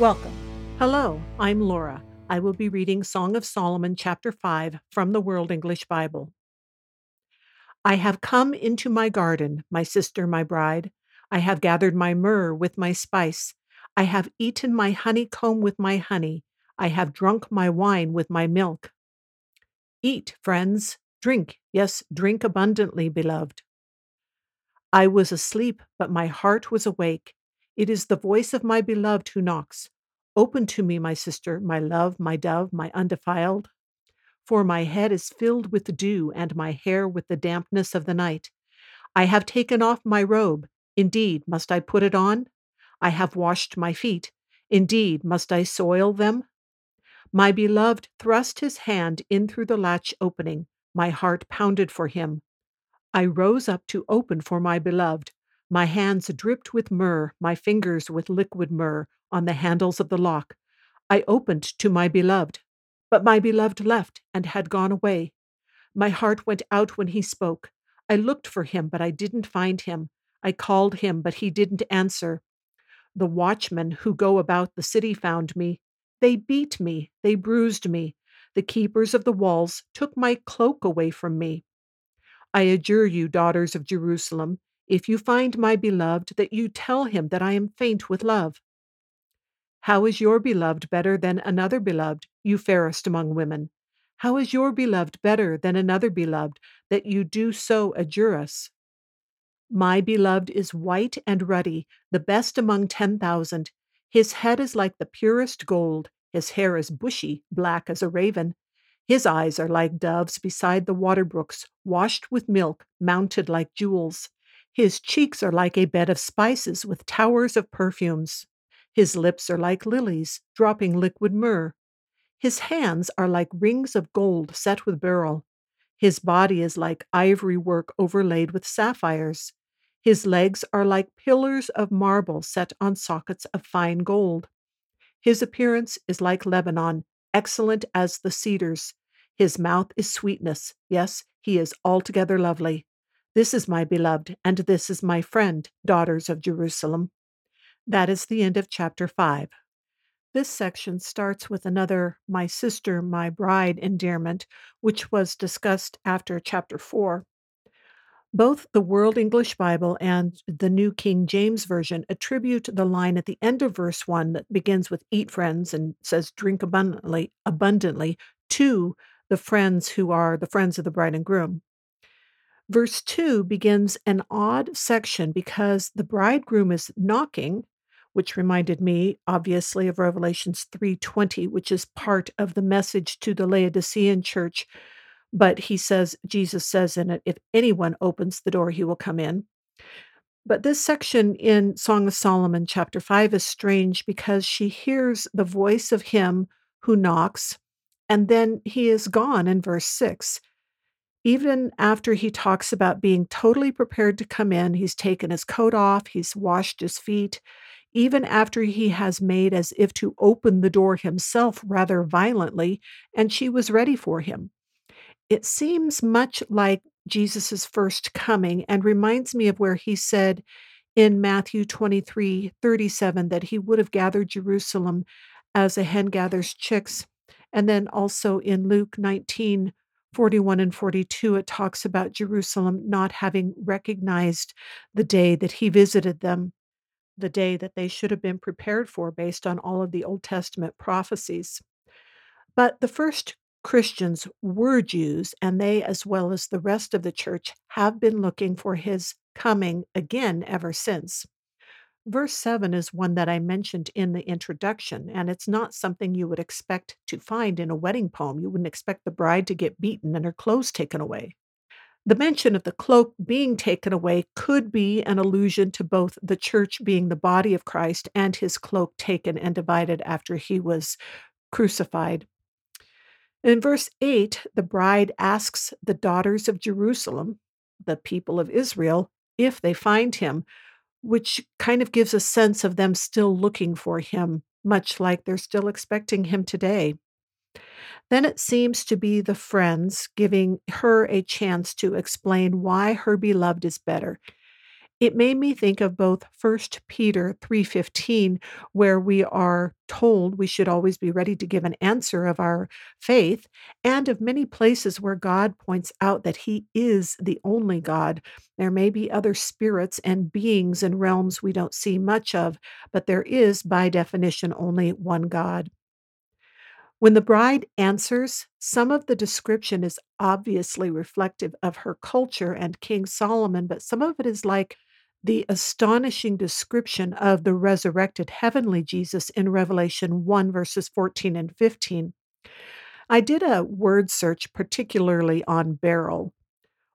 Welcome. Hello, I'm Laura. I will be reading Song of Solomon, chapter 5 from the World English Bible. I have come into my garden, my sister, my bride. I have gathered my myrrh with my spice. I have eaten my honeycomb with my honey. I have drunk my wine with my milk. Eat, friends, drink, yes, drink abundantly, beloved. I was asleep, but my heart was awake. It is the voice of my beloved who knocks. Open to me, my sister, my love, my dove, my undefiled. For my head is filled with dew, and my hair with the dampness of the night. I have taken off my robe. Indeed, must I put it on? I have washed my feet. Indeed, must I soil them? My beloved thrust his hand in through the latch opening. My heart pounded for him. I rose up to open for my beloved. My hands dripped with myrrh, my fingers with liquid myrrh on the handles of the lock. I opened to my beloved, but my beloved left and had gone away. My heart went out when he spoke. I looked for him, but I didn't find him. I called him, but he didn't answer. The watchmen who go about the city found me. They beat me, they bruised me. The keepers of the walls took my cloak away from me. I adjure you, daughters of Jerusalem, if you find my beloved, that you tell him that I am faint with love. How is your beloved better than another beloved, you fairest among women? How is your beloved better than another beloved, that you do so adjure us? My beloved is white and ruddy, the best among ten thousand. His head is like the purest gold, his hair is bushy, black as a raven. His eyes are like doves beside the water brooks, washed with milk, mounted like jewels. His cheeks are like a bed of spices with towers of perfumes. His lips are like lilies, dropping liquid myrrh. His hands are like rings of gold set with beryl. His body is like ivory work overlaid with sapphires. His legs are like pillars of marble set on sockets of fine gold. His appearance is like Lebanon, excellent as the cedars. His mouth is sweetness. Yes, he is altogether lovely. This is my beloved, and this is my friend, daughters of Jerusalem. That is the end of chapter 5. This section starts with another My Sister, My Bride endearment, which was discussed after chapter 4. Both the World English Bible and the New King James Version attribute the line at the end of verse 1 that begins with eat friends and says drink abundantly abundantly to the friends who are the friends of the bride and groom. Verse 2 begins an odd section because the bridegroom is knocking, which reminded me obviously of Revelations 3:20, which is part of the message to the Laodicean church. But he says Jesus says in it if anyone opens the door he will come in. But this section in Song of Solomon chapter 5 is strange because she hears the voice of him who knocks and then he is gone in verse 6 even after he talks about being totally prepared to come in, he's taken his coat off, he's washed his feet, even after he has made as if to open the door himself rather violently, and she was ready for him. It seems much like Jesus' first coming and reminds me of where he said in Matthew 23 37 that he would have gathered Jerusalem as a hen gathers chicks. And then also in Luke 19 41 and 42, it talks about Jerusalem not having recognized the day that he visited them, the day that they should have been prepared for based on all of the Old Testament prophecies. But the first Christians were Jews, and they, as well as the rest of the church, have been looking for his coming again ever since. Verse 7 is one that I mentioned in the introduction, and it's not something you would expect to find in a wedding poem. You wouldn't expect the bride to get beaten and her clothes taken away. The mention of the cloak being taken away could be an allusion to both the church being the body of Christ and his cloak taken and divided after he was crucified. In verse 8, the bride asks the daughters of Jerusalem, the people of Israel, if they find him, which kind of gives a sense of them still looking for him, much like they're still expecting him today. Then it seems to be the friends giving her a chance to explain why her beloved is better. It made me think of both 1 Peter 3:15 where we are told we should always be ready to give an answer of our faith and of many places where God points out that he is the only God. There may be other spirits and beings and realms we don't see much of, but there is by definition only one God. When the bride answers, some of the description is obviously reflective of her culture and King Solomon, but some of it is like the astonishing description of the resurrected heavenly Jesus in Revelation 1, verses 14 and 15. I did a word search particularly on beryl,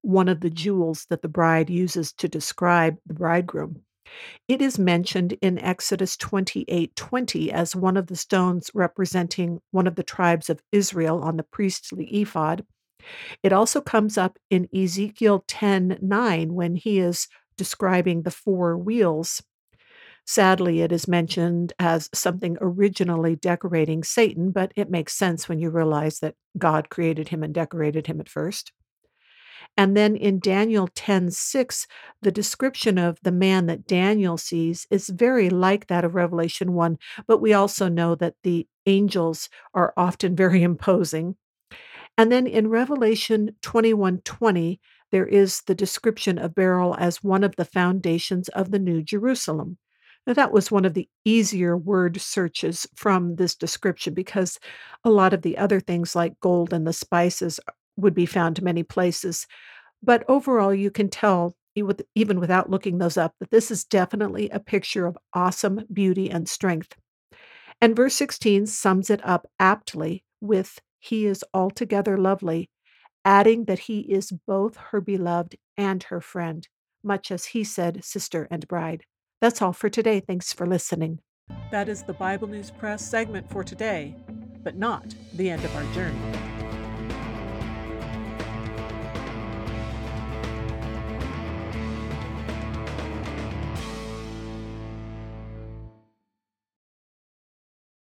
one of the jewels that the bride uses to describe the bridegroom. It is mentioned in Exodus 28:20 as one of the stones representing one of the tribes of Israel on the priestly ephod. It also comes up in Ezekiel 10:9 when he is describing the four wheels. Sadly, it is mentioned as something originally decorating Satan, but it makes sense when you realize that God created him and decorated him at first. And then in Daniel 10:6, the description of the man that Daniel sees is very like that of Revelation 1, but we also know that the angels are often very imposing. And then in Revelation 21:20, there is the description of beryl as one of the foundations of the New Jerusalem. Now, that was one of the easier word searches from this description because a lot of the other things like gold and the spices uh, would be found many places. But overall, you can tell, even without looking those up, that this is definitely a picture of awesome beauty and strength. And verse 16 sums it up aptly with, He is altogether lovely, adding that He is both her beloved and her friend, much as He said, sister and bride. That's all for today. Thanks for listening. That is the Bible News Press segment for today, but not the end of our journey.